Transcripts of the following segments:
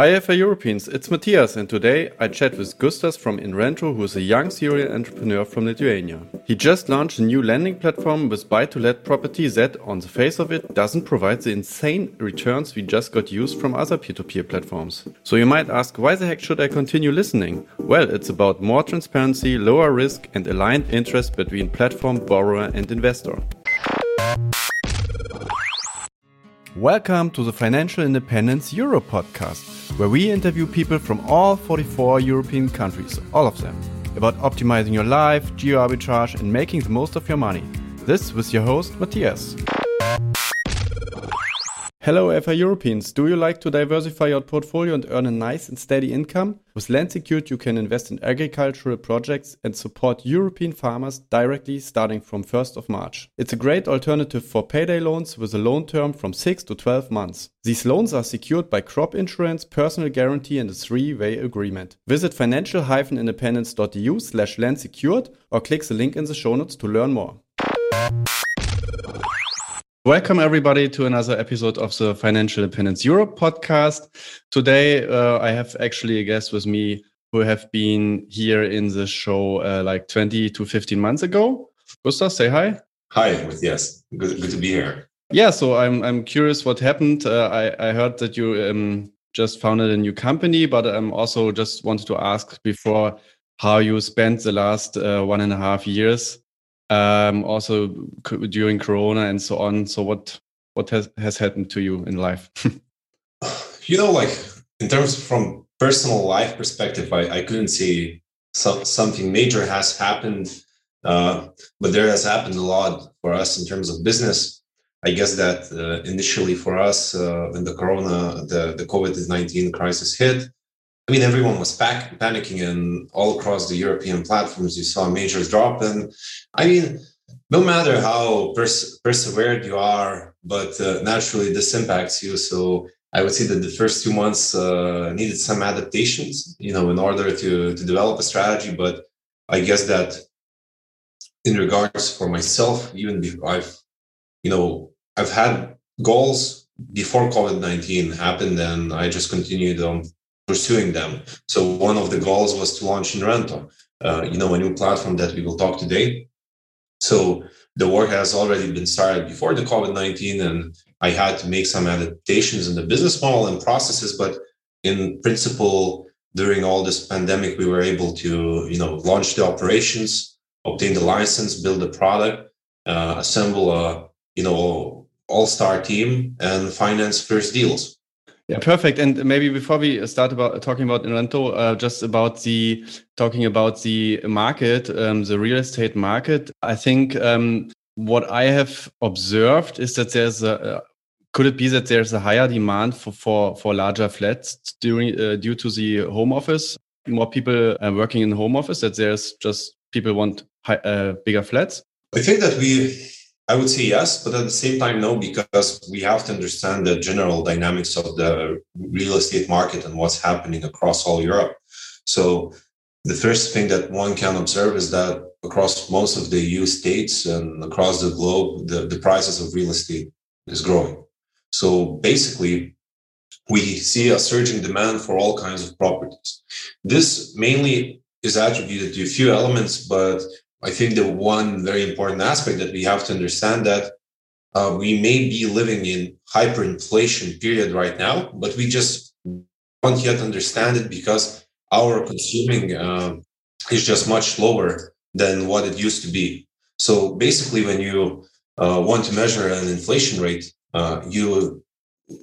Hi FA Europeans, it's Matthias and today I chat with Gustas from Inrento who is a young serial entrepreneur from Lithuania. He just launched a new lending platform with buy-to-let property that, on the face of it, doesn't provide the insane returns we just got used from other peer-to-peer platforms. So you might ask, why the heck should I continue listening? Well, it's about more transparency, lower risk and aligned interest between platform, borrower and investor. Welcome to the Financial Independence Euro podcast where we interview people from all 44 European countries, all of them, about optimizing your life, geo arbitrage, and making the most of your money. This with your host, Matthias. Hello, FA Europeans. Do you like to diversify your portfolio and earn a nice and steady income? With Land Secured, you can invest in agricultural projects and support European farmers directly starting from 1st of March. It's a great alternative for payday loans with a loan term from 6 to 12 months. These loans are secured by crop insurance, personal guarantee and a three-way agreement. Visit financial-independence.eu slash landsecured or click the link in the show notes to learn more. Welcome, everybody, to another episode of the Financial Independence Europe podcast. Today, uh, I have actually a guest with me who have been here in the show uh, like 20 to 15 months ago. Gustav, say hi. Hi, yes, good, good to be here. Yeah, so I'm I'm curious what happened. Uh, I I heard that you um, just founded a new company, but I'm also just wanted to ask before how you spent the last uh, one and a half years um, also during Corona and so on. So what what has has happened to you in life? you know, like in terms from personal life perspective, I, I couldn't see so, something major has happened, uh, but there has happened a lot for us in terms of business. I guess that uh, initially for us, uh, when the Corona, the, the COVID 19 crisis hit, I mean, everyone was panicking, and all across the European platforms, you saw a major drop. And I mean, no matter how pers- persevered you are, but uh, naturally this impacts you. So I would say that the first two months uh, needed some adaptations, you know, in order to to develop a strategy. But I guess that in regards for myself, even before I've, you know, I've had goals before COVID nineteen happened, and I just continued on pursuing them. So one of the goals was to launch Inrento, uh, you know, a new platform that we will talk today. So the work has already been started before the COVID-19 and I had to make some adaptations in the business model and processes, but in principle, during all this pandemic, we were able to, you know, launch the operations, obtain the license, build the product, uh, assemble a, you know, all-star team and finance first deals. Yeah, perfect. And maybe before we start about talking about Inrento, uh, just about the talking about the market, um, the real estate market. I think um, what I have observed is that there's a uh, could it be that there's a higher demand for for, for larger flats during uh, due to the home office? More people working in home office. That there's just people want high, uh, bigger flats. I think that we I would say yes, but at the same time, no, because we have to understand the general dynamics of the real estate market and what's happening across all Europe. So, the first thing that one can observe is that across most of the EU states and across the globe, the, the prices of real estate is growing. So, basically, we see a surging demand for all kinds of properties. This mainly is attributed to a few elements, but I think the one very important aspect that we have to understand that uh, we may be living in hyperinflation period right now, but we just don't yet understand it because our consuming uh, is just much lower than what it used to be. So basically, when you uh, want to measure an inflation rate, uh, you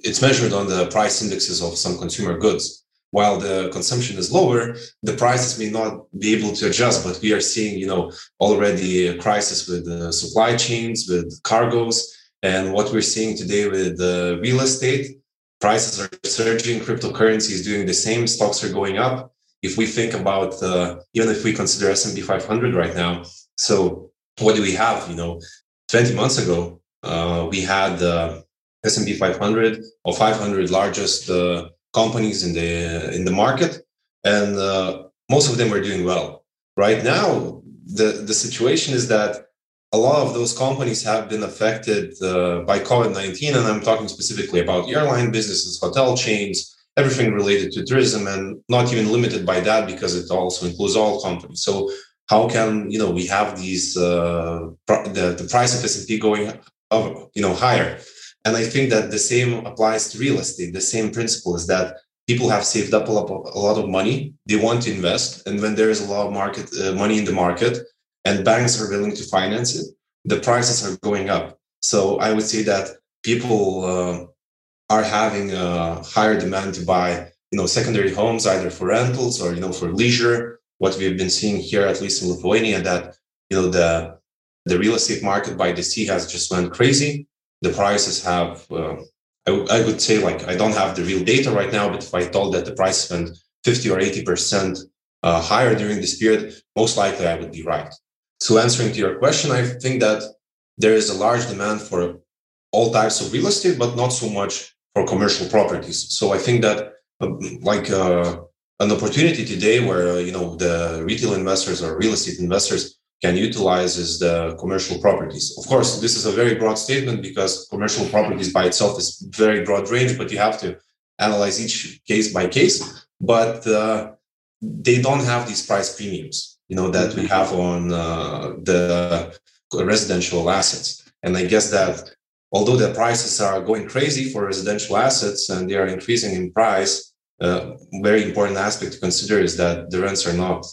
it's measured on the price indexes of some consumer goods while the consumption is lower, the prices may not be able to adjust. But we are seeing, you know, already a crisis with the supply chains, with cargos, and what we're seeing today with the real estate. Prices are surging. Cryptocurrency is doing the same. Stocks are going up. If we think about, uh, even if we consider S&P 500 right now, so what do we have? You know, 20 months ago, uh, we had the S&P 500 or 500 largest uh, companies in the in the market, and uh, most of them are doing well. Right now, the the situation is that a lot of those companies have been affected uh, by COVID nineteen, and I'm talking specifically about airline businesses, hotel chains, everything related to tourism and not even limited by that because it also includes all companies. So how can you know we have these uh, the, the price of S&P going up, you know higher? And I think that the same applies to real estate. The same principle is that people have saved up a lot, of money. They want to invest, and when there is a lot of market uh, money in the market, and banks are willing to finance it, the prices are going up. So I would say that people uh, are having a higher demand to buy, you know, secondary homes either for rentals or you know for leisure. What we've been seeing here, at least in Lithuania, that you know the the real estate market by the sea has just went crazy. The prices have, uh, I, would say, like I don't have the real data right now, but if I told that the price went 50 or 80 percent uh, higher during this period, most likely I would be right. So answering to your question, I think that there is a large demand for all types of real estate, but not so much for commercial properties. So I think that um, like uh, an opportunity today where uh, you know the retail investors or real estate investors can utilize is the commercial properties. Of course, this is a very broad statement because commercial properties by itself is very broad range, but you have to analyze each case by case. But uh, they don't have these price premiums, you know, that we have on uh, the residential assets. And I guess that although the prices are going crazy for residential assets and they are increasing in price, uh, very important aspect to consider is that the rents are not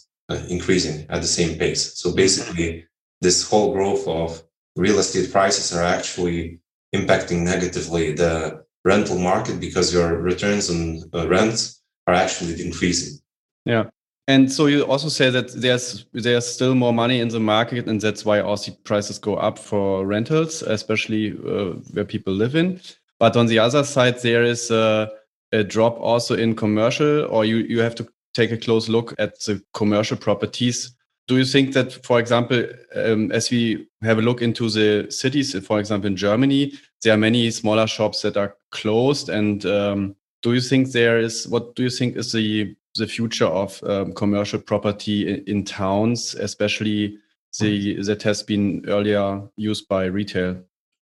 increasing at the same pace. So basically, this whole growth of real estate prices are actually impacting negatively the rental market because your returns on uh, rents are actually increasing. Yeah. And so you also say that there's there's still more money in the market, and that's why also prices go up for rentals, especially uh, where people live in. But on the other side, there is a, a, drop also in commercial, or you you have to take a close look at the commercial properties. Do you think that, for example, um, as we have a look into the cities, for example, in Germany, there are many smaller shops that are closed, and um, do you think there is what do you think is the the future of um, commercial property in, in, towns, especially the that has been earlier used by retail?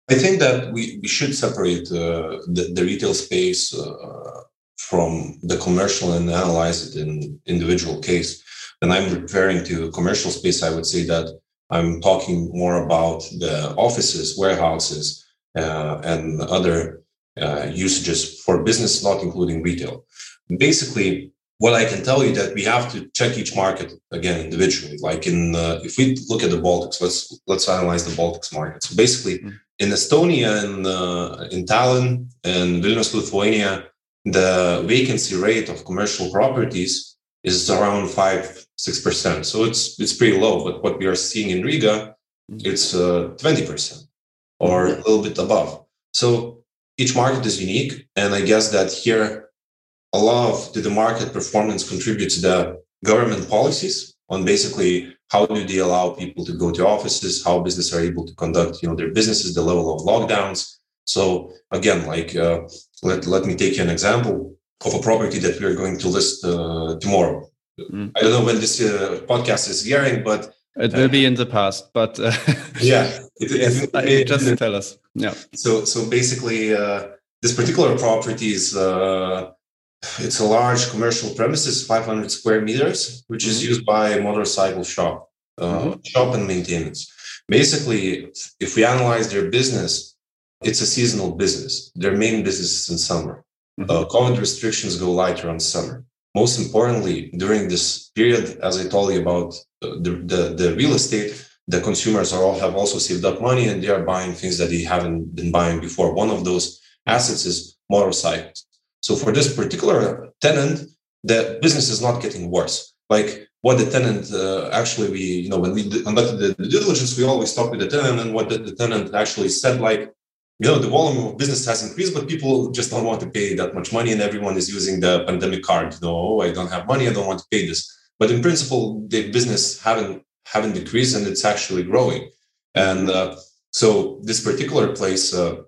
I think that we, we should separate uh, the, the retail space uh, from the commercial and analyze it in individual case. And I'm referring to commercial space. I would say that I'm talking more about the offices, warehouses, uh, and other uh, usages for business, not including retail. Basically, what I can tell you that we have to check each market again individually. Like in, uh, if we look at the Baltics, let's let's analyze the Baltics market. So basically, mm-hmm. in Estonia and uh, in Tallinn and Vilnius, Lithuania, the vacancy rate of commercial properties is around five six percent. So it's it's pretty low. But what we are seeing in Riga, it's uh, twenty percent or a little bit above. So each market is unique, and I guess that here a lot of the market performance contributes to the government policies on basically how do they allow people to go to offices, how businesses are able to conduct you know their businesses, the level of lockdowns. So again, like uh, let let me take you an example of a property that we are going to list uh, tomorrow. Mm. I don't know when this uh, podcast is airing, but it will be in the past. But uh, yeah, it, it, it, just tell us. Yeah. So so basically, uh, this particular property is uh, it's a large commercial premises, 500 square meters, which is mm-hmm. used by a motorcycle shop, uh, mm-hmm. shop and maintenance. Basically, if we analyze their business, it's a seasonal business. Their main business is in summer. Mm-hmm. Uh, COVID restrictions go lighter on summer. Most importantly, during this period, as I told you about uh, the, the, the real estate, the consumers are all have also saved up money and they are buying things that they haven't been buying before. One of those assets is motorcycles. So for this particular tenant, the business is not getting worse. Like what the tenant uh, actually, we you know when we conducted the due diligence, we always talk with the tenant, and what the, the tenant actually said, like you know, the volume of business has increased, but people just don't want to pay that much money, and everyone is using the pandemic card. You know, oh, I don't have money, I don't want to pay this. But in principle, the business haven't haven't decreased, and it's actually growing. And uh, so this particular place, uh,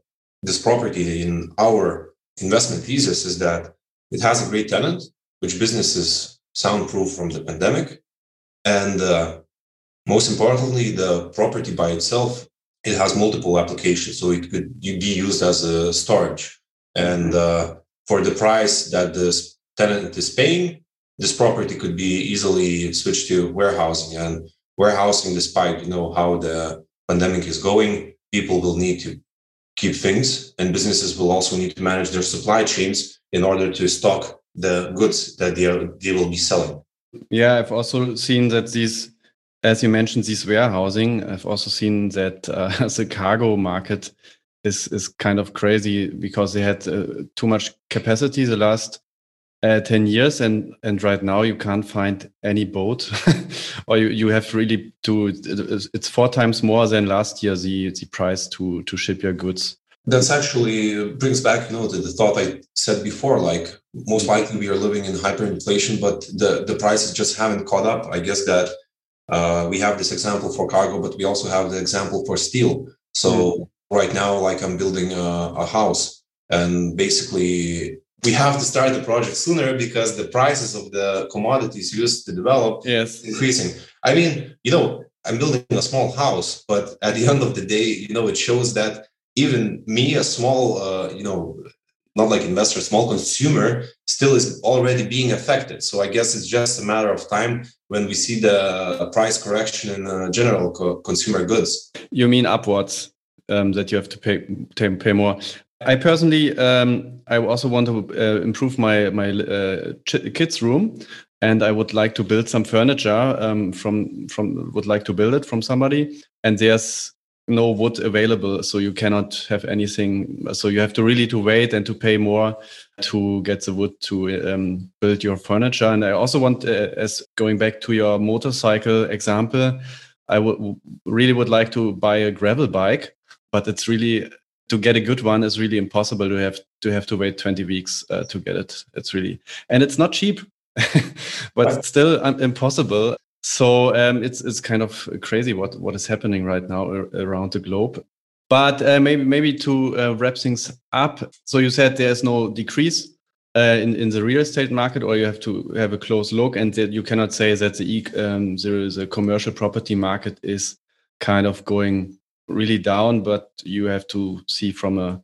this property in our investment thesis is that it has a great tenant, which business is soundproof from the pandemic. And uh, most importantly, the property by itself, it has multiple applications. So it could be used as a storage. And uh, for the price that the tenant is paying, this property could be easily switched to warehousing. And warehousing, despite you know how the pandemic is going, people will need to keep things, and businesses will also need to manage their supply chains in order to stock the goods that they are, they will be selling. Yeah, I've also seen that these, as you mentioned, these warehousing. I've also seen that uh, the cargo market is is kind of crazy because they had uh, too much capacity the last uh, 10 years and and right now you can't find any boat or you, you have really to it's four times more than last year the the price to to ship your goods that's actually brings back you know the, the thought i said before like most likely we are living in hyperinflation but the the prices just haven't caught up i guess that uh, we have this example for cargo but we also have the example for steel. So mm. right now like i'm building a, a house and basically we have to start the project sooner because the prices of the commodities used to develop yes. increasing. I mean you know i'm building a small house but at the end of the day you know it shows that even me a small uh, you know not like investor small consumer still is already being affected. So i guess it's just a matter of time when we see the price correction in uh, general co- consumer goods. You mean upwards um, that you have to pay pay more? I personally, um, I also want to uh, improve my my uh, kids' room, and I would like to build some furniture um, from from would like to build it from somebody, and there's no wood available, so you cannot have anything. So you have to really to wait and to pay more to get the wood to um, build your furniture. And I also want, uh, as going back to your motorcycle example, I would really would like to buy a gravel bike, but it's really to get a good one is really impossible to have to have to wait 20 weeks uh, to get it it's really and it's not cheap but it's still um, impossible so um, it's it's kind of crazy what what is happening right now around the globe. But uh, maybe maybe to uh, wrap things up so you said there's no decrease uh, in in the real estate market, or you have to have a close look, and that you cannot say that the um, the commercial property market is kind of going really down, but you have to see from a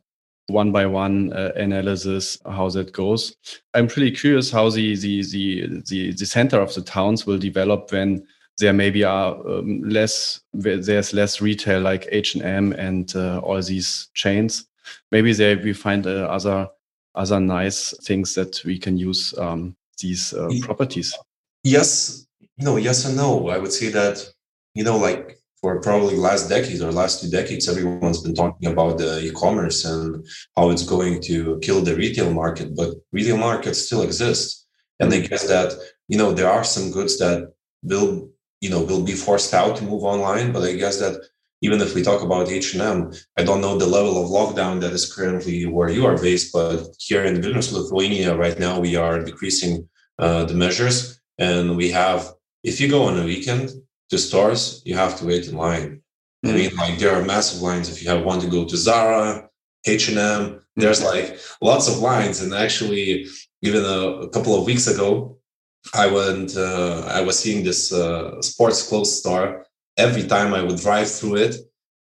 one by one uh, analysis how that goes. I'm pretty curious how the, the the the the center of the towns will develop when there maybe are um, less there's less retail like H&M and uh, all these chains. Maybe there we find uh, other other nice things that we can use um, these uh, properties. Yes, no, yes and no. I would say that you know like for probably last decade or last two decades, everyone's been talking about the e-commerce and how it's going to kill the retail market. But retail markets still exist, and I guess that you know there are some goods that will you know will be forced out to move online. But I guess that even if we talk about H&M, I don't know the level of lockdown that is currently where you are based, but here in Vilnius, Lithuania, right now we are decreasing uh, the measures, and we have if you go on a weekend to stores, you have to wait in line. Mm-hmm. I mean, like there are massive lines if you have want to go to Zara, H and M. There's like lots of lines, and actually, even a, a couple of weeks ago, I went. Uh, I was seeing this uh, sports clothes store. Every time I would drive through it,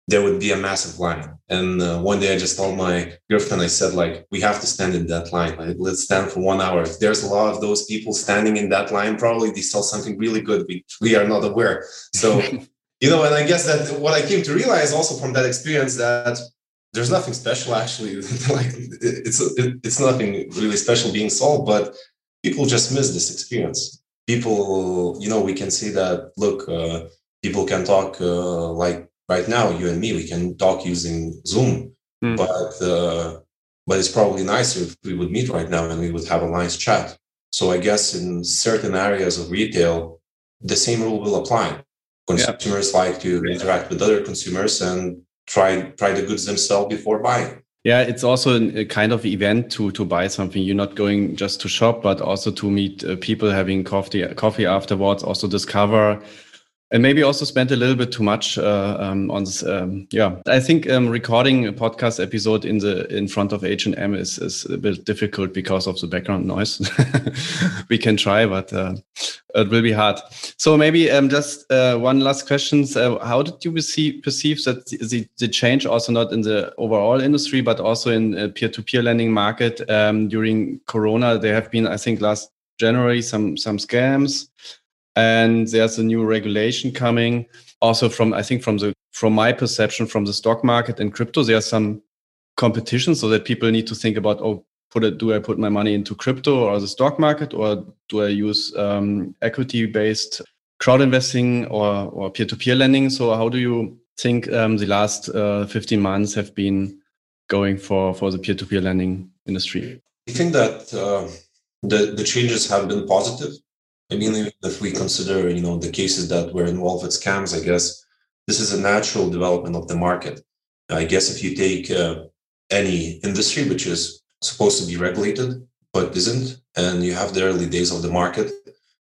there would be a massive line. And uh, one day I just told my girlfriend, I said, like, we have to stand in that line. Like, let's stand for one hour. If there's a lot of those people standing in that line, probably they sell something really good. We, we are not aware. So, you know, and I guess that what I came to realize also from that experience that there's nothing special actually. like it's, it's nothing really special being sold, but people just miss this experience. People, you know, we can see that, look, uh, people can talk uh, like right now you and me we can talk using zoom mm. but uh, but it's probably nicer if we would meet right now and we would have a nice chat. So i guess in certain areas of retail the same rule will apply. Consumers yeah. like to interact with other consumers and try try the goods themselves before buying. Yeah it's also a kind of event to to buy something. You're not going just to shop but also to meet uh, people having coffee coffee afterwards also discover and maybe also spent a little bit too much uh, um, on this. Um, yeah, I think um, recording a podcast episode in the in front of H and M is is a bit difficult because of the background noise. we can try, but uh, it will be hard. So maybe um, just uh, one last question: uh, How did you perceive, perceive that the, the, change, also not in the overall industry, but also in peer-to-peer lending market um, during Corona? There have been, I think, last January some some scams, and there's a new regulation coming. Also, from I think from the from my perception from the stock market and crypto, there's some competition, so that people need to think about oh put it, do I put my money into crypto or the stock market, or do I use um, equity-based crowd investing or or peer-to-peer lending? So how do you think um, the last uh, 15 months have been going for for the peer-to-peer lending industry? I think that uh, the the changes have been positive. I mean, if we consider you know the cases that were involved with scams, I guess this is a natural development of the market. I guess if you take uh, any industry which is supposed to be regulated but isn't, and you have the early days of the market,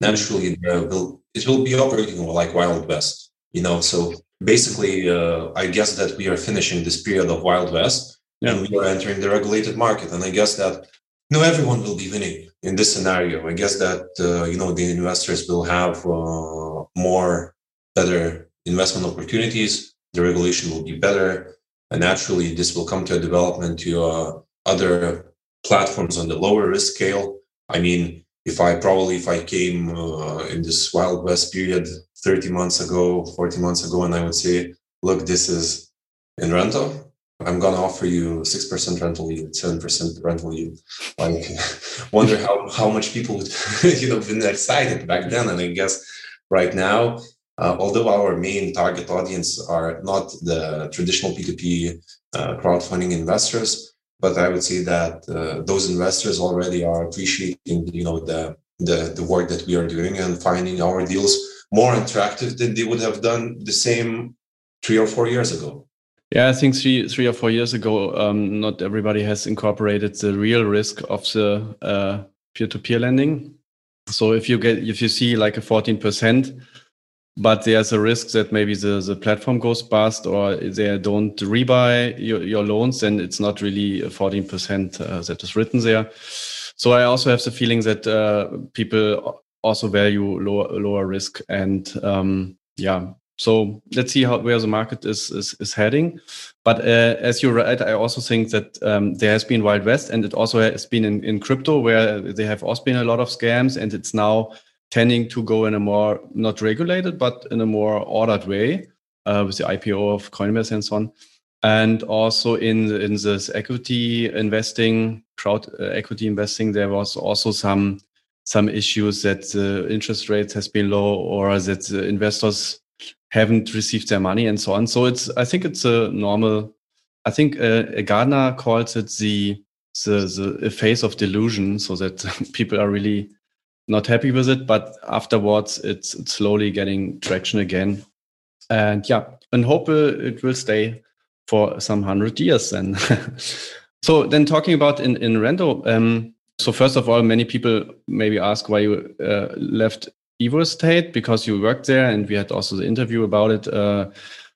naturally it will, it will be operating like Wild West. You know, so basically, uh, I guess that we are finishing this period of Wild West yeah. and we are entering the regulated market. And I guess that know everyone will be winning in this scenario. I guess that uh, you know the investors will have uh, more better investment opportunities. The regulation will be better, and naturally, this will come to a development to uh, other platforms on the lower risk scale. I mean, if I probably if I came uh, in this wild west period 30 months ago, 40 months ago, and I would say, look, this is Inrento. I'm gonna offer you six percent rental yield, seven percent rental yield. Like, wonder how how much people would you know been excited back then. And I guess right now, uh, although our main target audience are not the traditional P2P uh, crowdfunding investors, but I would say that uh, those investors already are appreciating, you know, the, the the work that we are doing and finding our deals more attractive than they would have done the same three or four years ago. Yeah, I think three three or four years ago, um, not everybody has incorporated the real risk of the uh, peer-to-peer lending. So if you get if you see like a fourteen percent but there's a risk that maybe the, the platform goes bust or they don't rebuy your, your loans, then it's not really a 14% uh, that is written there. So I also have the feeling that uh, people also value lower, lower risk. And um, yeah, so let's see how where the market is is, is heading. But uh, as you're right, I also think that um, there has been Wild West, and it also has been in, in crypto where there have also been a lot of scams, and it's now tending to go in a more not regulated but in a more ordered way uh, with the IPO of Coinbase and so on. And also in in this equity investing, crowd uh, equity investing, there was also some some issues that interest rates has been low or that the investors haven't received their money and so on. So it's I think it's a normal. I think uh, Gartner calls it the the the phase of delusion, so that people are really not happy with it, but afterwards it's, it's slowly getting traction again. And yeah, and hope it will stay for some hundred years then. so then talking about in, Inrento, um, so first of all, many people maybe ask why you uh, left EvoEstate because you worked there and we had also the interview about it uh,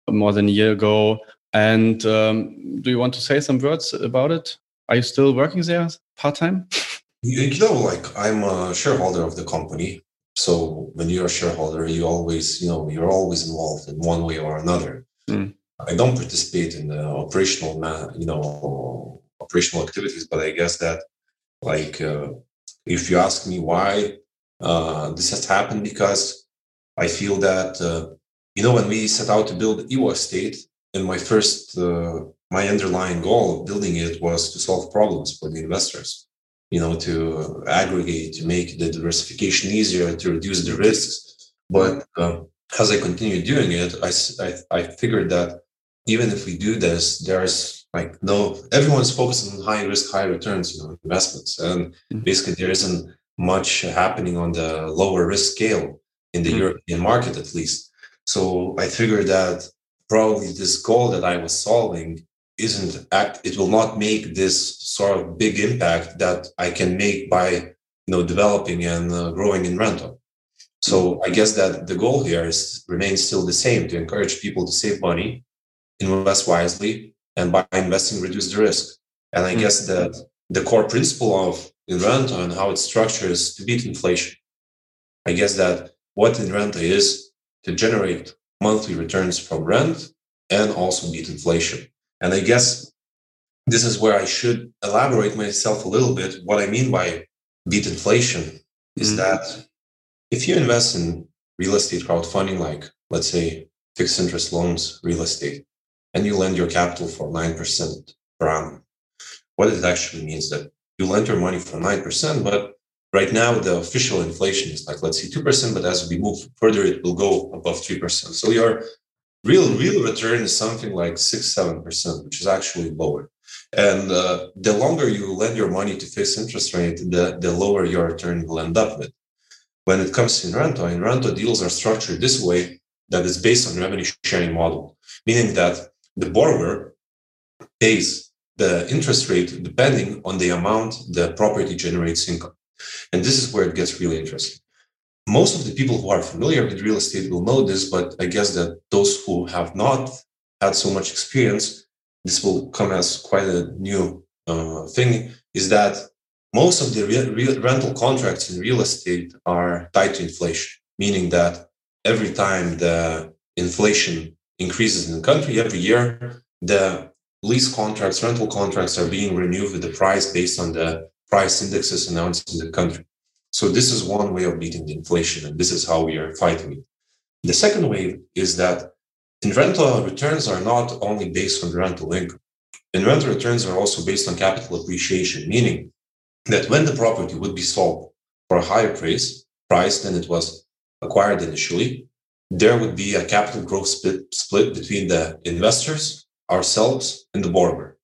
more than a year ago. And um, do you want to say some words about it? Are you still working there part time? You know, like I'm a shareholder of the company. So when you're a shareholder, you always, you know, you're always involved in one way or another. Mm. I don't participate in the operational, you know, operational activities, but I guess that, like, uh, if you ask me why uh, this has happened, because I feel that, uh, you know, when we set out to build EvoEstate, and my first, uh, my underlying goal of building it was to solve problems for the investors you know, to aggregate, to make the diversification easier, to reduce the risks. But uh, as I continue doing it, I, I, I figured that even if we do this, there's like no, everyone's focused on high risk, high returns, you know, investments. And mm-hmm. basically there isn't much happening on the lower risk scale in the mm-hmm. European market, at least. So I figured that probably this goal that I was solving isn't act it will not make this sort of big impact that i can make by you know developing and uh, growing Inrento so i guess that the goal here is remains still the same to encourage people to save money invest wisely and by investing reduce the risk and i mm-hmm. guess that the core principle of Inrento and how it's structured is to beat inflation I guess that what Inrento is to generate monthly returns from rent and also beat inflation. And I guess this is where I should elaborate myself a little bit. What I mean by beat inflation is mm-hmm. that if you invest in real estate crowdfunding, like let's say fixed interest loans, real estate, and you lend your capital for 9% per annum, what it actually means that you lend your money for 9%, but right now the official inflation is like, let's say 2%, but as we move further, it will go above 3%. So your real, real return is something like 6 7%, which is actually lower. And uh, the longer you lend your money to fixed interest rate, the, the lower your return will end up with. When it comes to Inrento, Inrento deals are structured this way that is based on revenue sharing model, meaning that the borrower pays the interest rate depending on the amount the property generates income. And this is where it gets really interesting. Most of the people who are familiar with real estate will know this, but I guess that those who have not had so much experience, this will come as quite a new uh, thing, is that most of the re- rental contracts in real estate are tied to inflation, meaning that every time the inflation increases in the country every year, the lease contracts, rental contracts are being renewed with the price based on the price indexes announced in the country. So this is one way of beating the inflation, and this is how we are fighting it. The second way is that rental returns are not only based on rental income. Inrento returns are also based on capital appreciation, meaning that when the property would be sold for a higher price, price than it was acquired initially, there would be a capital growth split, split between the investors, ourselves, and the borrower.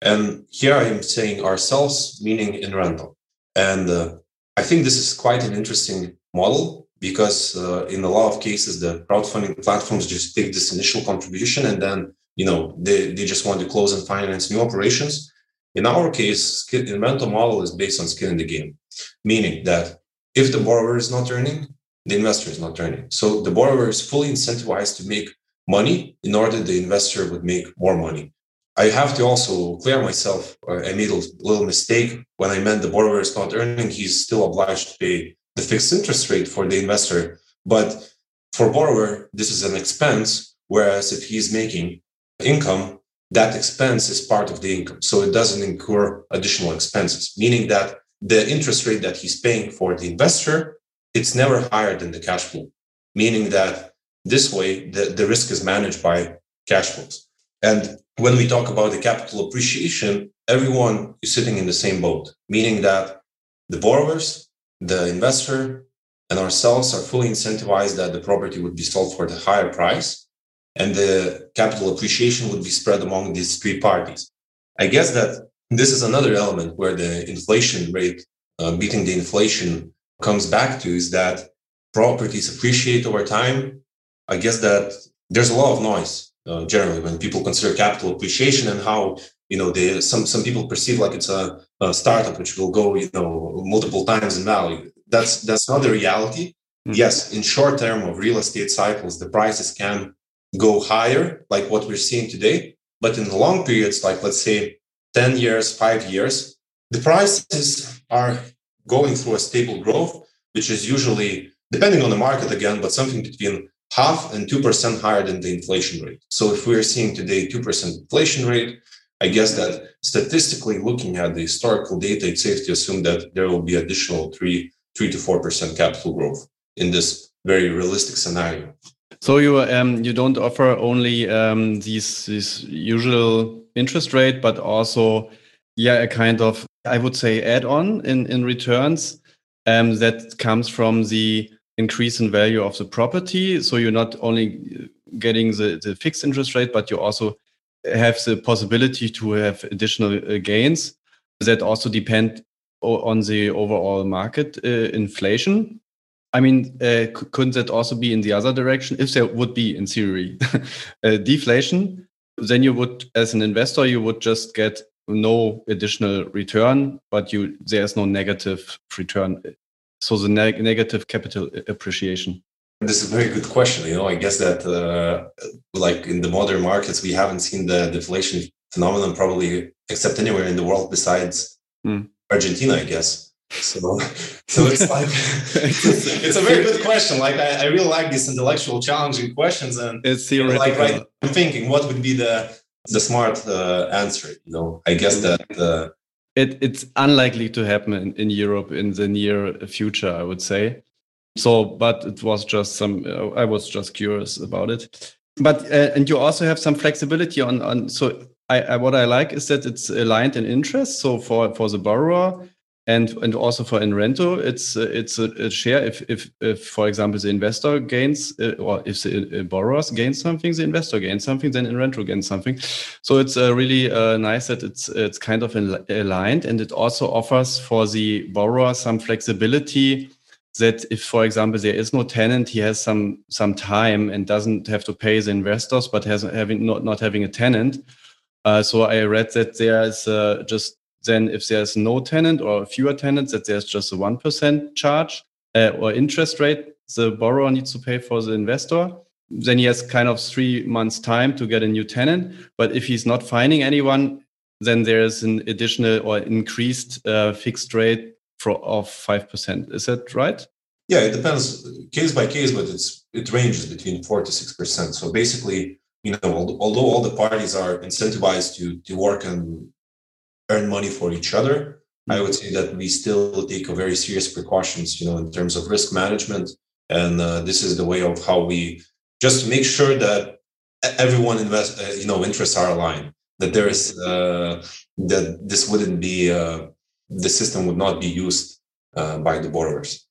And here I am saying ourselves, meaning Inrento. And uh, I think this is quite an interesting model because uh, in a lot of cases, the crowdfunding platforms just take this initial contribution and then, you know, they, they just want to close and finance new operations. In our case, Inrento model is based on skin in the game, meaning that if the borrower is not earning, the investor is not earning. So the borrower is fully incentivized to make money in order the investor would make more money. I have to also clear myself. I made a little mistake when I meant the borrower is not earning. He's still obliged to pay the fixed interest rate for the investor. But for borrower, this is an expense. Whereas if he's making income, that expense is part of the income. So it doesn't incur additional expenses, meaning that the interest rate that he's paying for the investor it's never higher than the cash flow, meaning that this way the, the risk is managed by cash flows. And when we talk about the capital appreciation, everyone is sitting in the same boat, meaning that the borrowers, the investor, and ourselves are fully incentivized that the property would be sold for the higher price and the capital appreciation would be spread among these three parties. I guess that this is another element where the inflation rate, uh, beating the inflation comes back to is that properties appreciate over time. I guess that there's a lot of noise uh, generally when people consider capital appreciation and how you know they some some people perceive like it's a, a startup which will go you know multiple times in value. That's that's not the reality. Mm-hmm. Yes, in short term of real estate cycles, the prices can go higher, like what we're seeing today. But in the long periods, like let's say 10 years, five years, the prices are going through a stable growth, which is usually, depending on the market again, but something between half and 2% higher than the inflation rate. So if we're seeing today 2% inflation rate, I guess that statistically looking at the historical data, it's safe to assume that there will be additional three, three to 4% capital growth in this very realistic scenario. So you um, you don't offer only um, these these usual interest rate, but also yeah a kind of I would say add-on in in returns um, that comes from the increase in value of the property. So you're not only getting the, the fixed interest rate, but you also have the possibility to have additional uh, gains that also depend on the overall market uh, inflation. I mean, uh, couldn't that also be in the other direction? If there would be, in theory, uh, deflation, then you would, as an investor, you would just get no additional return, but you there's no negative return. So the neg negative capital appreciation. This is a very good question. You know, I guess that uh, like in the modern markets, we haven't seen the deflation phenomenon probably except anywhere in the world besides mm. Argentina, I guess. So, so it's like it's a very good question. Like I, I really like these intellectual, challenging questions, and it's theoretical. Like right, I'm thinking, what would be the the smart uh, answer? You know, I guess that uh, it it's unlikely to happen in, in Europe in the near future. I would say. So, but it was just some. Uh, I was just curious about it. But uh, and you also have some flexibility on on. So, I, I what I like is that it's aligned in interest. So for for the borrower and and also for Inrento, it's uh, it's a, a, share. If, if if for example the investor gains uh, or if the uh, borrowers gain something, the investor gains something, then Inrento gains something. So it's uh, really uh, nice that it's it's kind of aligned, and it also offers for the borrower some flexibility. That if, for example, there is no tenant, he has some some time and doesn't have to pay the investors, but has having not not having a tenant. Uh, so I read that there is just then if there's no tenant or fewer tenants, that there's just a 1% charge uh, or interest rate the borrower needs to pay for the investor. Then he has kind of three months time to get a new tenant. But if he's not finding anyone, then there's an additional or increased uh, fixed rate for, of 5%. Is that right? Yeah, it depends case by case, but it's it ranges between four to six percent. So basically, you know, although all the parties are incentivized to to work and earn money for each other. I would say that we still take a very serious precautions, you know, in terms of risk management. And uh, this is the way of how we just make sure that everyone invest, uh, you know, interests are aligned. That there is uh, that this wouldn't be uh, the system would not be used uh, by the borrowers.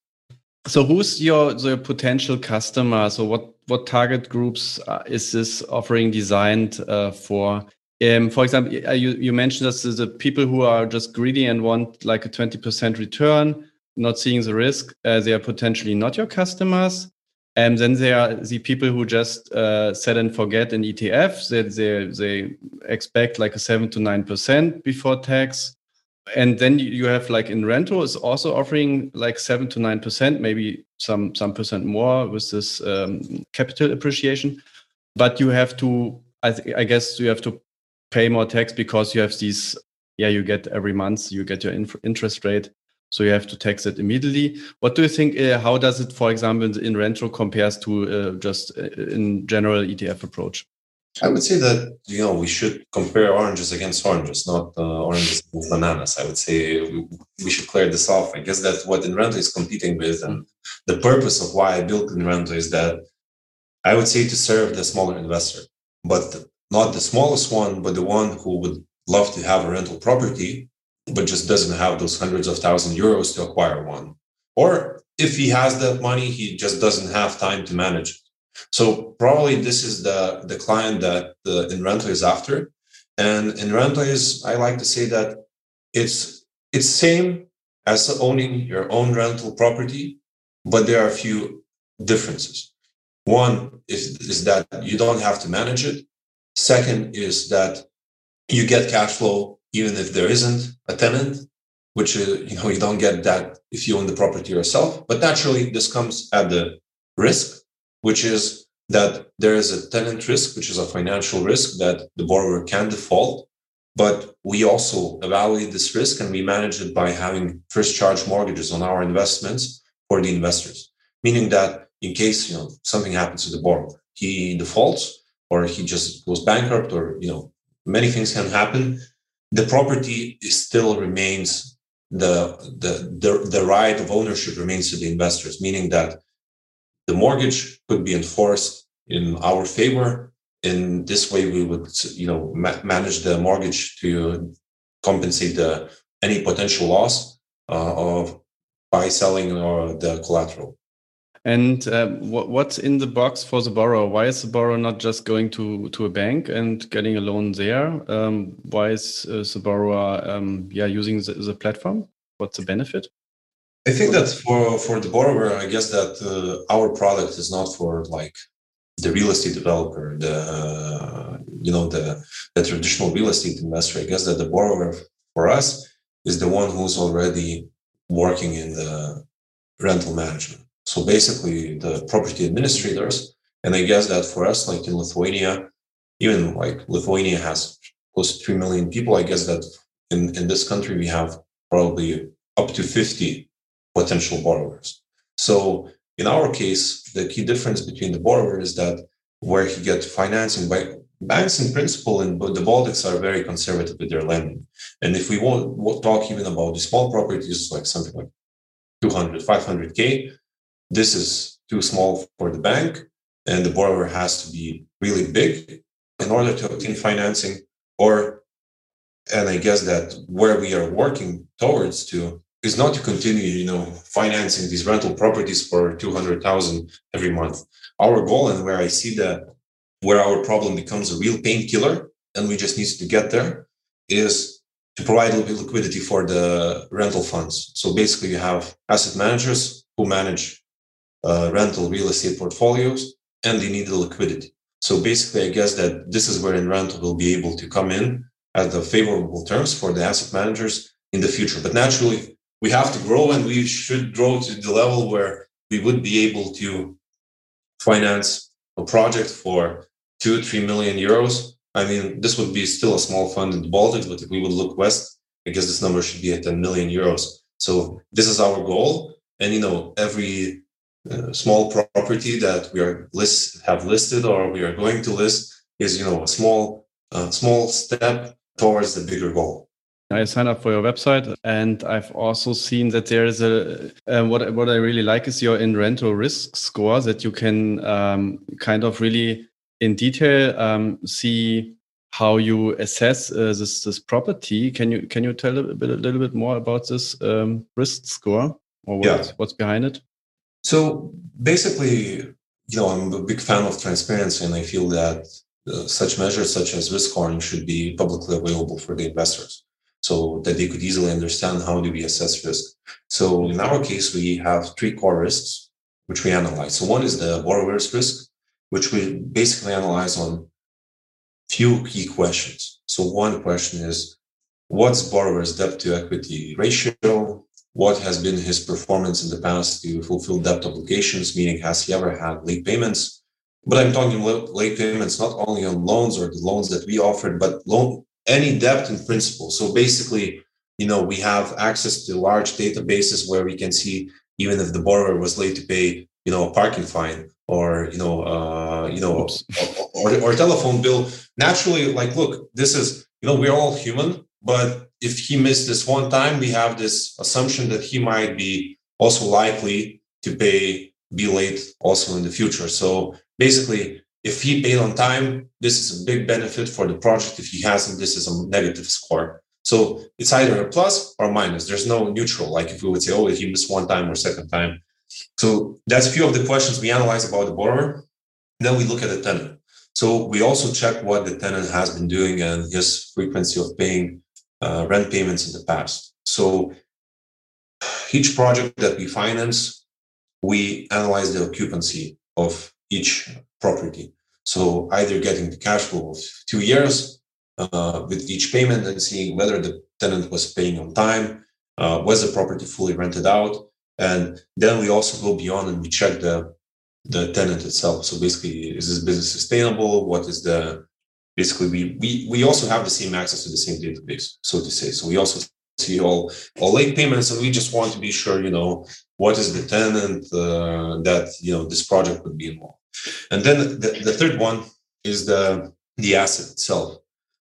So, who's your the potential customer? So, what what target groups uh, is this offering designed for? Um, for example, you, you mentioned that the people who are just greedy and want like a 20% return, not seeing the risk, uh, they are potentially not your customers. And then there are the people who just uh, set and forget an ETF that they, they expect like a seven to nine percent before tax. And then you have like Inrento is also offering like seven to nine percent, maybe some some percent more with this um, capital appreciation. But you have to, I, I guess, you have to pay more tax because you have these yeah you get every month you get your interest rate so you have to tax it immediately. What do you think uh, how does it for example Inrento compares to uh, just uh, in general etf approach? I would say that you know we should compare oranges against oranges not uh, oranges against bananas. I would say we, we, should clear this off. I guess that what Inrento is competing with and the purpose of why i built Inrento is that i would say to serve the smaller investor but not the smallest one, but the one who would love to have a rental property, but just doesn't have those hundreds of thousand euros to acquire one. Or if he has that money, he just doesn't have time to manage it. So probably this is the, the client that the Inrento is after. And in Inrento is, I like to say that it's it's same as owning your own rental property, but there are a few differences. One is, is that you don't have to manage it. Second is that you get cash flow even if there isn't a tenant, which uh, you know you don't get that if you own the property yourself. But naturally, this comes at the risk, which is that there is a tenant risk, which is a financial risk that the borrower can default. But we also evaluate this risk and we manage it by having first charge mortgages on our investments for the investors, meaning that in case you know something happens to the borrower, he defaults, or he just goes bankrupt or you know many things can happen the property still remains the, the the the right of ownership remains to the investors meaning that the mortgage could be enforced in our favor. In this way we would you know ma- manage the mortgage to compensate the any potential loss uh, of by selling or the collateral and uh, what, what's in the box for the borrower? Why is the borrower not just going to, to a bank and getting a loan there? Um, why is, uh, the borrower um, yeah, using the, the, platform? What's the benefit? I think that for, for the borrower, I guess that uh, our product is not for like the real estate developer, the you know the, the traditional real estate investor. I guess that the borrower for us is the one who's already working in the rental management so basically, the property administrators, and I guess that for us, like in Lithuania, even like Lithuania has close to 3 million people, I guess that in, in this country, we have probably up to 50 potential borrowers. So in our case, the key difference between the borrower is that where he gets financing by banks in principle in the Baltics are very conservative with their lending. And if we want talk even about the small properties, like something like 200, 500K, this is too small for the bank and the borrower has to be really big in order to obtain financing or and i guess that where we are working towards to is not to continue you know financing these rental properties for 200000 every month. Our goal and where i see that where our problem becomes a real painkiller and we just need to get there is to provide liquidity for the rental funds. So basically you have asset managers who manage uh, rental real estate portfolios and they need the liquidity so basically, I guess that this is where in Inrento will be able to come in at the favorable terms for the asset managers in the future. But naturally, we have to grow and we should grow to the level where we would be able to finance a project for two, three million euros. I mean, this would be still a small fund in the Baltics, but if we would look west, I guess this number should be at 10 million euros. So this is our goal. And, you know, every uh, small property that we are list have listed or we are going to list is you know a small uh, small step towards the bigger goal. I signed up for your website, and I've also seen that there is a uh, what what I really like is your Inrento risk score that you can um, kind of really in detail um, see how you assess uh, this this property. Can you can you tell a, bit, a little bit more about this um, risk score or what, yeah. what's behind it? So basically, you know, I'm a big fan of transparency, and I feel that uh, such measures such as risk scoring should be publicly available for the investors so that they could easily understand how do we assess risk. So in our case, we have three core risks which we analyze. So one is the borrower's risk, which we basically analyze on few key questions. So one question is what's borrower's debt to equity ratio? What has been his performance in the past to fulfill debt obligations, meaning has he ever had late payments? But I'm talking late payments not only on loans or the loans that we offered, but loan any debt in principle. So basically, you know, we have access to large databases where we can see even if the borrower was late to pay, you know, a parking fine or you know, uh, you know, or, or, or telephone bill. Naturally, like, look, this is you know, we're all human, but if he missed this one time, we have this assumption that he might be also likely to pay be late also in the future. So basically, if he paid on time, this is a big benefit for the project. If he hasn't, this is a negative score. So it's either a plus or minus. There's no neutral. Like if we would say, oh, if he missed one time or second time. So that's a few of the questions we analyze about the borrower. Then we look at the tenant. So we also check what the tenant has been doing and his frequency of paying uh, rent payments in the past. So each project that we finance, we analyze the occupancy of each property. So either getting the cash flow of two years uh, with each payment and seeing whether the tenant was paying on time, uh, was the property fully rented out, and then we also go beyond and we check the the tenant itself. So basically, is this business sustainable? What is the basically we we we also have the same access to the same database, so to say. So we also see all all late payments, and we just want to be sure, you know, what is the tenant uh, that you know this project would be involved. And then the, the third one is the the asset itself.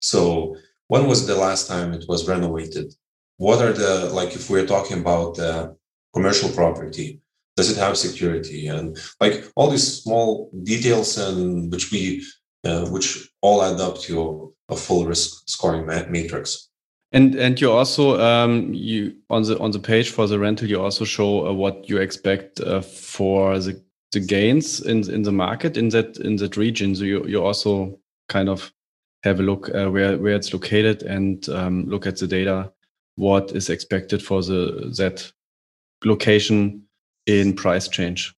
So when was the last time it was renovated? What are the like if we're talking about uh, commercial property? Does it have security and like all these small details and which we uh, which all add up to a full risk scoring matrix. And and you also um, you on the on the page for the rental you also show uh, what you expect uh, for the the gains in in the market in that in that region. So you you also kind of have a look uh, where where it's located and um, look at the data. What is expected for the that location in price change?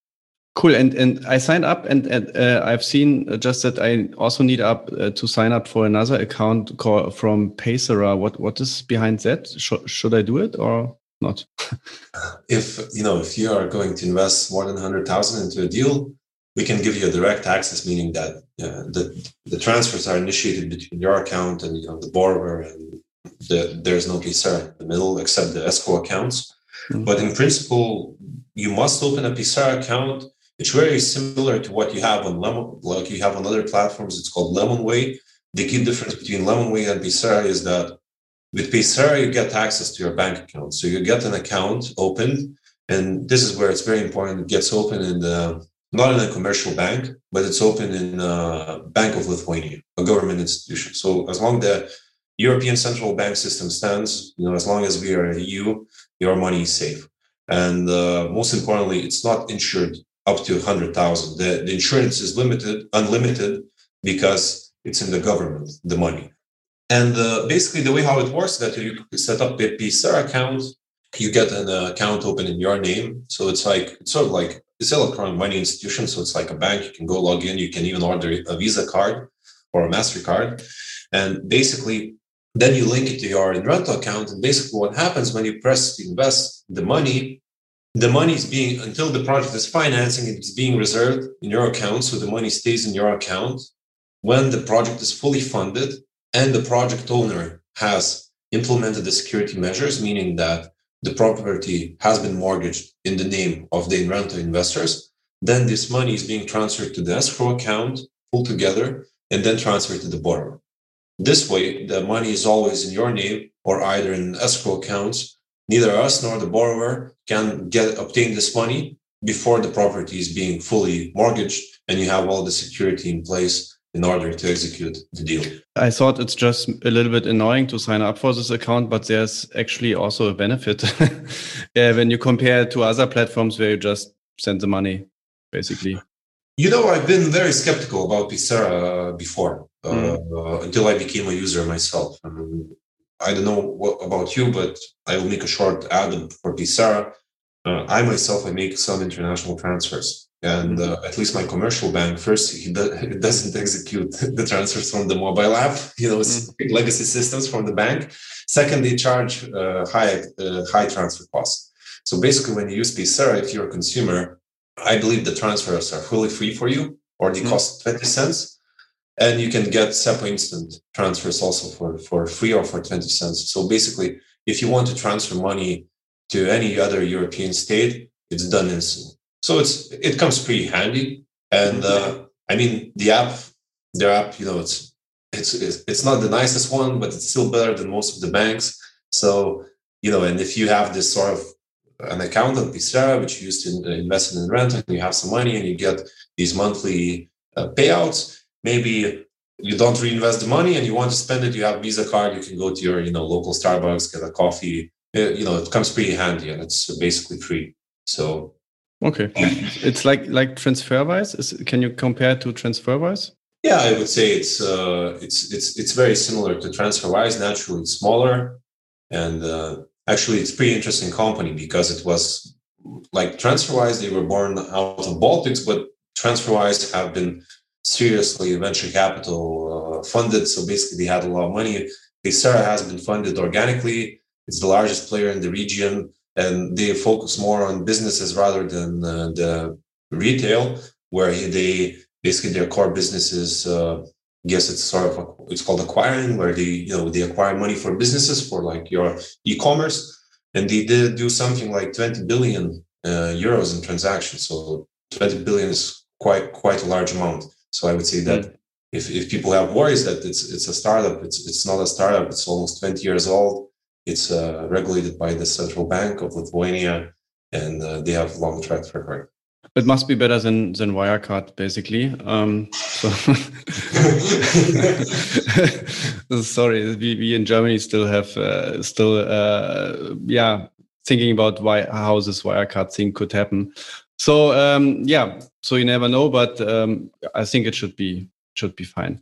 Cool. And and I signed up, and, and uh, I've seen just that I also need up uh, to sign up for another account call from Paysera. What what is behind that? Sh should I do it or not? if you know, if you are going to invest more than hundred thousand into a deal, we can give you a direct access, meaning that uh, the the transfers are initiated between your account and you know the borrower, and the, there's no Paysera in the middle except the escrow accounts. Mm-hmm. But in principle, you must open a Paysera account. It's very similar to what you have on Lemon, like you have on other platforms. It's called Lemonway. The key difference between Lemonway and Paysera is that with Paysera, you get access to your bank account. So you get an account opened, and this is where it's very important. It gets open in the not in a commercial bank, but it's open in a Bank of Lithuania, a government institution. So as long as the European Central Bank system stands, you know, as long as we are in the EU, your money is safe. And uh, most importantly, it's not insured up to 100,000. The, the insurance is limited, unlimited, because it's in the government, the money. And uh, basically, the way how it works that you set up a Paysera account, you get an account open in your name. So it's like, it's sort of like it's electronic money institution. So it's like a bank. You can go log in. You can even order a Visa card or a MasterCard. And basically, then you link it to your rental account. And basically, what happens when you press invest the money, the money is being, until the project is financing, it's being reserved in your account. So the money stays in your account. When the project is fully funded and the project owner has implemented the security measures, meaning that the property has been mortgaged in the name of the Inrento investors, then this money is being transferred to the escrow account pulled together and then transferred to the borrower. This way, the money is always in your name or either in escrow accounts. Neither us nor the borrower can get obtain this money before the property is being fully mortgaged and you have all the security in place in order to execute the deal. I thought it's just a little bit annoying to sign up for this account, but there's actually also a benefit yeah, when you compare it to other platforms where you just send the money, basically. You know, I've been very skeptical about Paysera before mm. uh, until I became a user myself. I, mean, I don't know what about you, but I will make a short ad for Paysera. Uh, I myself, I make some international transfers and uh, at least my commercial bank first he do, it doesn't execute the transfers from the mobile app you know mm-hmm. legacy systems from the bank second they charge uh, high uh, high transfer costs so basically when you use Paysera if you're a consumer i believe the transfers are fully free for you or they mm-hmm. cost 20 cents and you can get SEPA instant transfers also for, for free or for 20 cents so basically if you want to transfer money to any other european state it's done instantly so it's it comes pretty handy. And uh, I mean, the app, their app, you know, it's it's it's not the nicest one, but it's still better than most of the banks. So you know, and if you have this sort of an account on Paysera, which you used to invest in rent, and you have some money, and you get these monthly uh, payouts, maybe you don't reinvest the money and you want to spend it. You have Visa card. You can go to your you know local Starbucks, get a coffee. It, you know, it comes pretty handy, and it's basically free. So Okay, it's like like TransferWise. Is, can you compare to TransferWise? Yeah, I would say it's uh, it's it's it's very similar to TransferWise. Naturally, it's smaller, and uh, actually, it's pretty interesting company because it was like TransferWise. They were born out of Baltics, but TransferWise have been seriously venture capital uh, funded. So basically, they had a lot of money. Paysera has been funded organically. It's the largest player in the region and they focus more on businesses rather than uh, the retail, where they basically their core business is, uh, I guess it's sort of it's called acquiring, where they you know they acquire money for businesses for like your e-commerce, and they did do something like 20 billion uh, euros in transactions. So 20 billion is quite quite a large amount. So I would say that. Mm. If, if people have worries that it's it's a startup, it's it's not a startup. It's almost 20 years old it's uh, regulated by the Central Bank of Lithuania, and uh, they have long track record. It must be better than than Wirecard, basically. Um, so sorry, we, we in Germany still have uh, still uh, yeah thinking about why how this Wirecard thing could happen. So um, yeah, so you never know, but um, I think it should be should be fine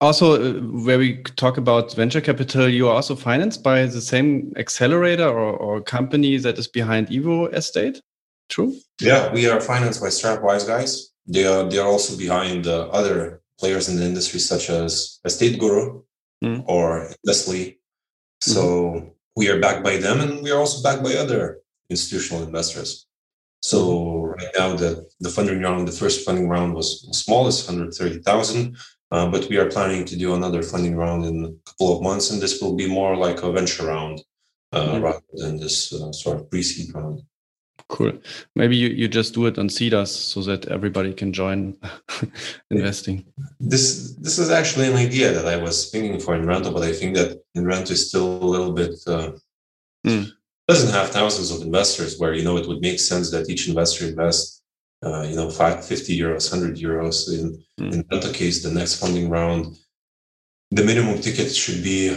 also uh, where we talk about venture capital you are also financed by the same accelerator or, or company that is behind EvoEstate true yeah we are financed by Startup Wise Guys they are they are also behind uh, other players in the industry such as EstateGuru mm. or leslie so mm. we are backed by them and we are also backed by other institutional investors so mm-hmm. Right now the, the funding round the first funding round was small it's 130000 uh, but we are planning to do another funding round in a couple of months, and this will be more like a venture round. uh, mm-hmm. rather than this uh, sort of pre-seed round. Cool. Maybe you, you just do it on Seedrs so that everybody can join investing. This this is actually an idea that I was thinking for Inrento, but I think that Inrento is still a little bit uh, mm. Doesn't have thousands of investors where you know it would make sense that each investor invests uh, you know five, 50 euros, 100 euros. In mm. in that case, the next funding round, the minimum ticket should be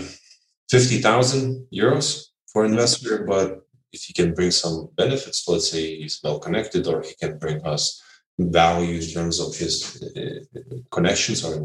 50,000 euros for investor, but if he can bring some benefits, let's say he's well connected, or he can bring us value in terms of his uh, connections or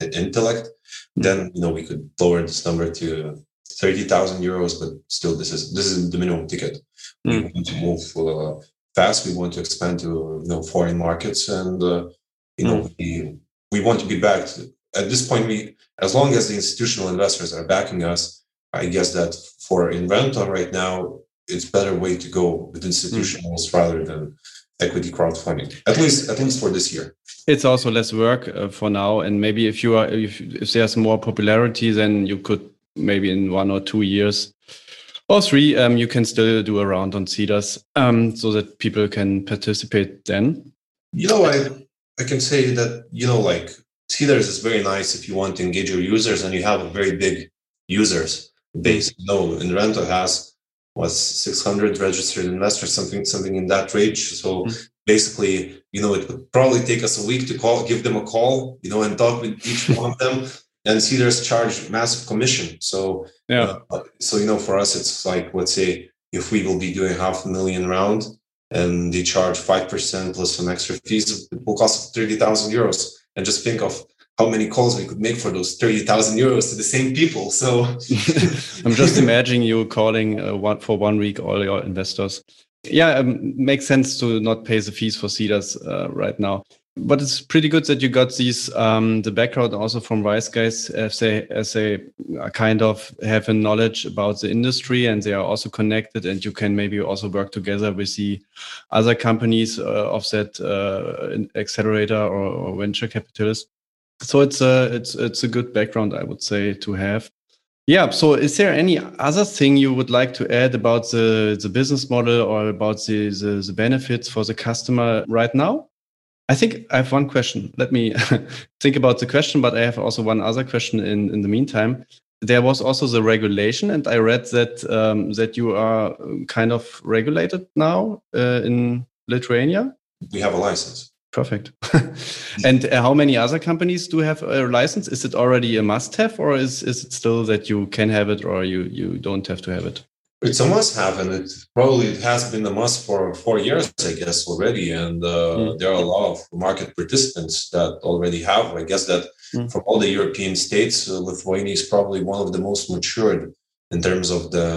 intellect, then you know we could lower this number to thirty thousand euros. But still, this is this is the minimum ticket. Mm. We want to move uh, fast. We want to expand to you know foreign markets, and uh, you know mm. we we want to be backed. At this point, we as long as the institutional investors are backing us, I guess that for Inrento right now, it's better way to go with institutionals mm. rather than equity crowdfunding at least at least for this year it's also less work uh, for now and maybe if you are if, if there's more popularity then you could maybe in one or two years or three um, you can still do a round on Seedrs um, so that people can participate then you know i i can say that you know like Seedrs is very nice if you want to engage your users and you have a very big users base you know Inrento has was 600 registered investors, something something in that range. So mm-hmm. basically, you know, it would probably take us a week to call, give them a call, you know, and talk with each one of them. And Seedrs charge massive commission. So yeah, uh, so you know, for us, it's like let's say if we will be doing half a million round and they charge five percent plus some extra fees, it will cost thirty thousand euros. And just think of how many calls we could make for those 30,000 euros to the same people. So I'm just imagining you calling uh, one, for one week all your investors. Yeah, um, makes sense to not pay the fees for Seedrs uh, right now. But it's pretty good that you got these um, the background also from Wiseguys as they as they kind of have a knowledge about the industry and they are also connected and you can maybe also work together with the other companies uh, of that uh, accelerator or, or venture capitalist. So it's a it's it's a good background i would say to have. Yeah so is there any other thing you would like to add about the the business model or about the the, the benefits for the customer right now i think i have one question let me think about the question but i have also one other question in in the meantime there was also the regulation and i read that um, that you are kind of regulated now uh, in lithuania we have a license Perfect. and uh, how many other companies do have a license? Is it already a must-have, or is is it still that you can have it, or you you don't have to have it? It's a must-have, and it probably it has been a must for four years, I guess, already. And uh, mm. there are a lot of market participants that already have. I guess that mm. from all the European states, uh, Lithuania is probably one of the most matured in terms of the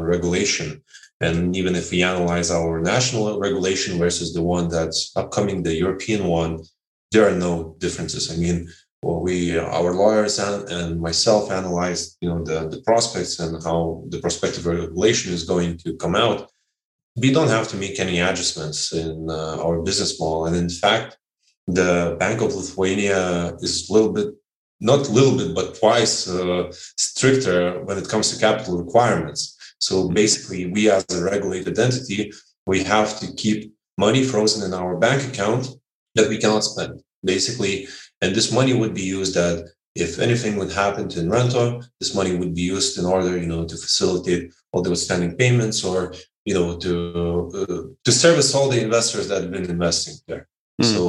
regulation. And even if we analyze our national regulation versus the one that's upcoming, the European one, there are no differences. I mean, well, we, our lawyers and, and myself analyzed, you know, the, the prospects and how the prospective regulation is going to come out. We don't have to make any adjustments in uh, our business model. And in fact, the Bank of Lithuania is a little bit, not a little bit, but twice uh, stricter when it comes to capital requirements. So basically, we as a regulated entity, we have to keep money frozen in our bank account that we cannot spend. Basically, and this money would be used that if anything would happen to Inrento, this money would be used in order, you know, to facilitate all the outstanding payments or, you know, to uh, to service all the investors that have been investing there. Mm. So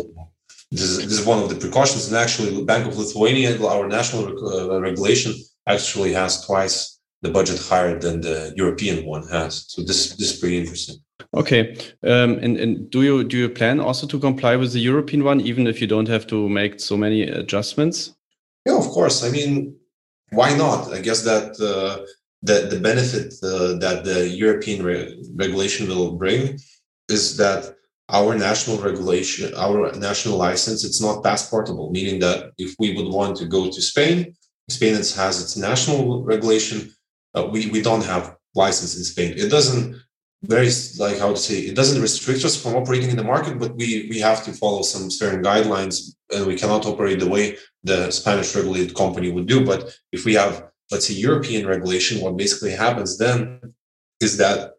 this is, this is one of the precautions. And actually, Bank of Lithuania, our national uh, regulation, actually has twice the budget higher than the European one has. So this this is pretty interesting. Okay, um, and and do you do you plan also to comply with the European one, even if you don't have to make so many adjustments? Yeah, of course. I mean, why not? I guess that uh, the the benefit uh, that the European re regulation will bring is that our national regulation, our national license, it's not passportable, meaning that if we would want to go to Spain, Spain has its national regulation, uh, we we don't have license in Spain. It doesn't very like how to say it doesn't restrict us from operating in the market, but we we have to follow some certain guidelines, and we cannot operate the way the Spanish regulated company would do. But if we have let's say European regulation, what basically happens then is that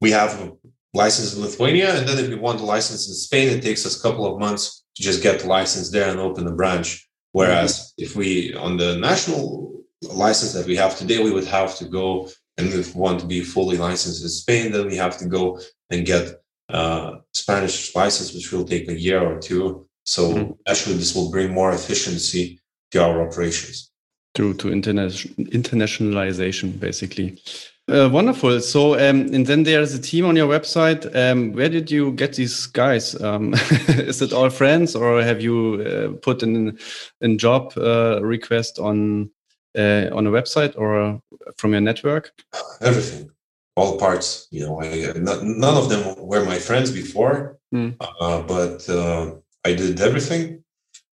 we have a license in Lithuania, and then if we want a license in Spain, it takes us a couple of months to just get the license there and open a branch. Whereas if we on the national license that we have today, we would have to go and if we want to be fully licensed in Spain, then we have to go and get uh, Spanish license, which will take a year or two. So mm-hmm. actually, this will bring more efficiency to our operations. To to interna- internationalization, basically. Uh, wonderful. So, um, and then there's a team on your website. Um, where did you get these guys? Um, is it all friends, or have you uh, put in a job uh, request on uh, on a website or from your network? Everything, all parts. You know, I, none of them were my friends before, mm. but uh, I did everything.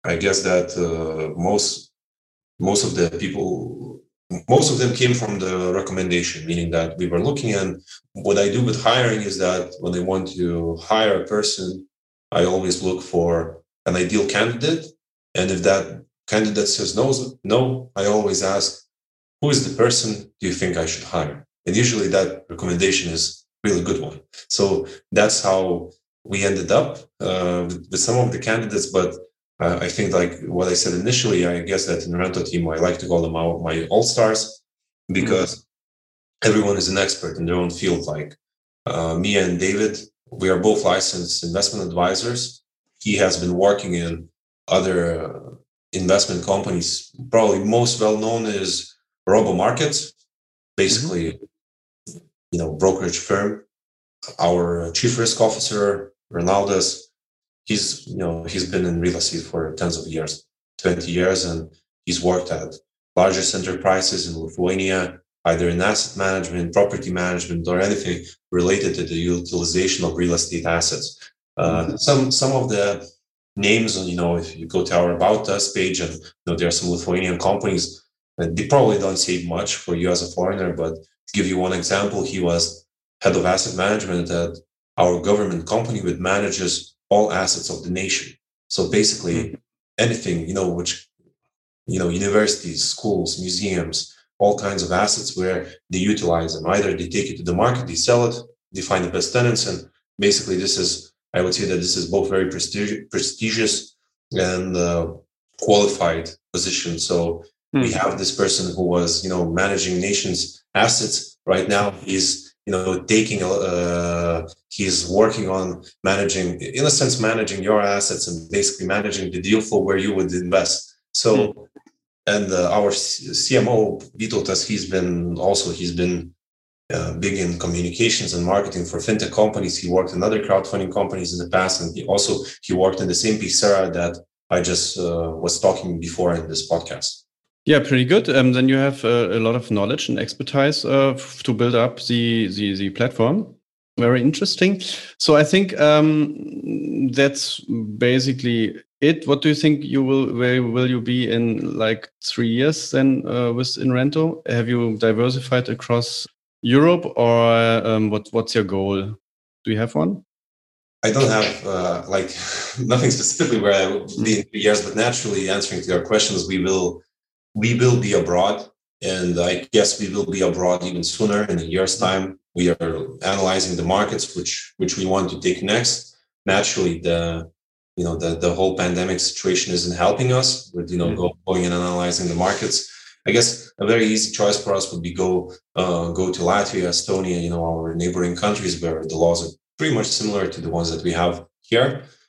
I guess that uh, most most of the people most of them came from the recommendation, meaning that we were looking and what I do with hiring is that when I want to hire a person, I always look for an ideal candidate. And if that candidate says no, no, I always ask, who is the person do you think I should hire? And usually that recommendation is really good one. So that's how we ended up uh, with, with, some of the candidates. But uh, I think like what I said initially, I guess that in the Rento team, I like to call them our, my all stars because mm-hmm. everyone is an expert in their own field. Like uh, me and David, we are both licensed investment advisors. He has been working in other investment companies. Probably most well known is Robo Markets, basically, mm-hmm. you know, brokerage firm. Our chief risk officer, Ronaldas, he's you know he's been in real estate for tens of years, twenty years, and he's worked at largest enterprises in Lithuania, either in asset management, property management, or anything related to the utilization of real estate assets. Uh, mm-hmm. Some some of the names, and you know, if you go to our About Us page, and you know, there are some Lithuanian companies, they probably don't say much for you as a foreigner, but to give you one example, he was head of asset management at our government company which manages all assets of the nation. So basically mm-hmm. anything, you know, which, you know, universities, schools, museums, all kinds of assets where they utilize them. Either they take it to the market, they sell it, they find the best tenants. And basically this is I would say that this is both very prestig- prestigious and uh, qualified position. So mm. we have this person who was, you know, managing nations' assets. Right now, he's, you know, taking, uh, he's working on managing, in a sense, managing your assets and basically managing the deal flow where you would invest. So, mm. and uh, our CMO Vytautas, he's been also he's been uh, big in communications and marketing for fintech companies. He worked in other crowdfunding companies in the past, and he also he worked in the same Paysera that I just uh, was talking before in this podcast. Yeah, pretty good. Um, then you have uh, a lot of knowledge and expertise uh, to build up the, the the platform. Very interesting. So I think um, that's basically it. What do you think you will where will you be in like three years then uh, with Inrento? Have you diversified across Europe, or um, what? What's your goal? Do you have one? I don't have uh, like nothing specifically where I will be in three years, but naturally answering to your questions, we will we will be abroad, and I guess we will be abroad even sooner in a year's time. We are analyzing the markets which which we want to take next. Naturally, the you know the the whole pandemic situation isn't helping us with you know mm-hmm. going and analyzing the markets I guess a very easy choice for us would be go uh, go to Latvia, Estonia, you know, our neighboring countries where the laws are pretty much similar to the ones that we have here.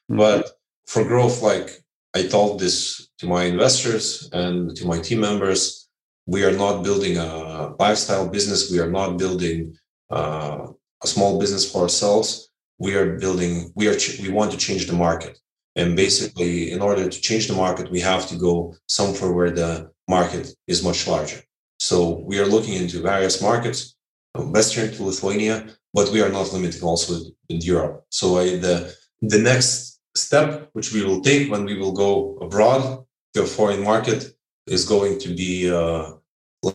Mm-hmm. But for growth, like I told this to my investors and to my team members, we are not building a lifestyle business. We are not building uh, a small business for ourselves. We are building. We are. Ch- we want to change the market. And basically, in order to change the market, we have to go somewhere where the market is much larger. So we are looking into various markets, Western to Lithuania, but we are not limiting also in Europe. So I, the the next step, which we will take when we will go abroad to a foreign market, is going to be uh,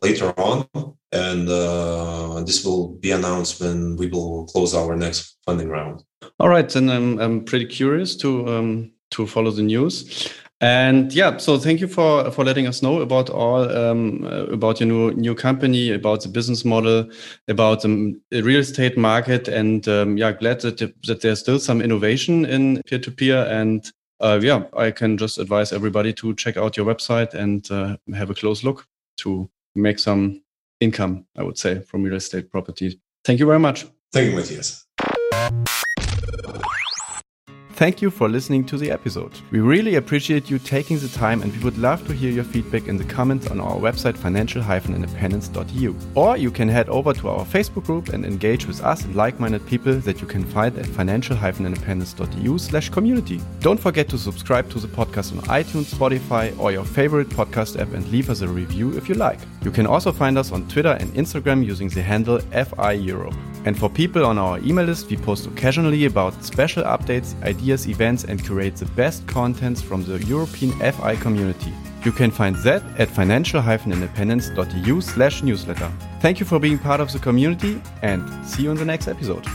later on, and uh, this will be announced when we will close our next funding round. All right, and I'm I'm pretty curious to um, to follow the news. And yeah, so thank you for for letting us know about all um, uh, about your new new company, about the business model, about the real estate market, and um, yeah, glad that that there's still some innovation in peer to peer. And uh, yeah, I can just advise everybody to check out your website and uh, have a close look to make some income. I would say from real estate properties. Thank you very much. Thank you, Matthias. Thank you for listening to the episode. We really appreciate you taking the time and we would love to hear your feedback in the comments on our website financial-independence.eu. Or you can head over to our Facebook group and engage with us and like-minded people that you can find at financial-independence.eu slash community. Don't forget to subscribe to the podcast on iTunes, Spotify or your favorite podcast app and leave us a review if you like. You can also find us on Twitter and Instagram using the handle FI Europe. And for people on our email list, we post occasionally about special updates, ideas, events, and curate the best contents from the European FI community. You can find that at financial-independence.eu slash newsletter. Thank you for being part of the community and see you in the next episode.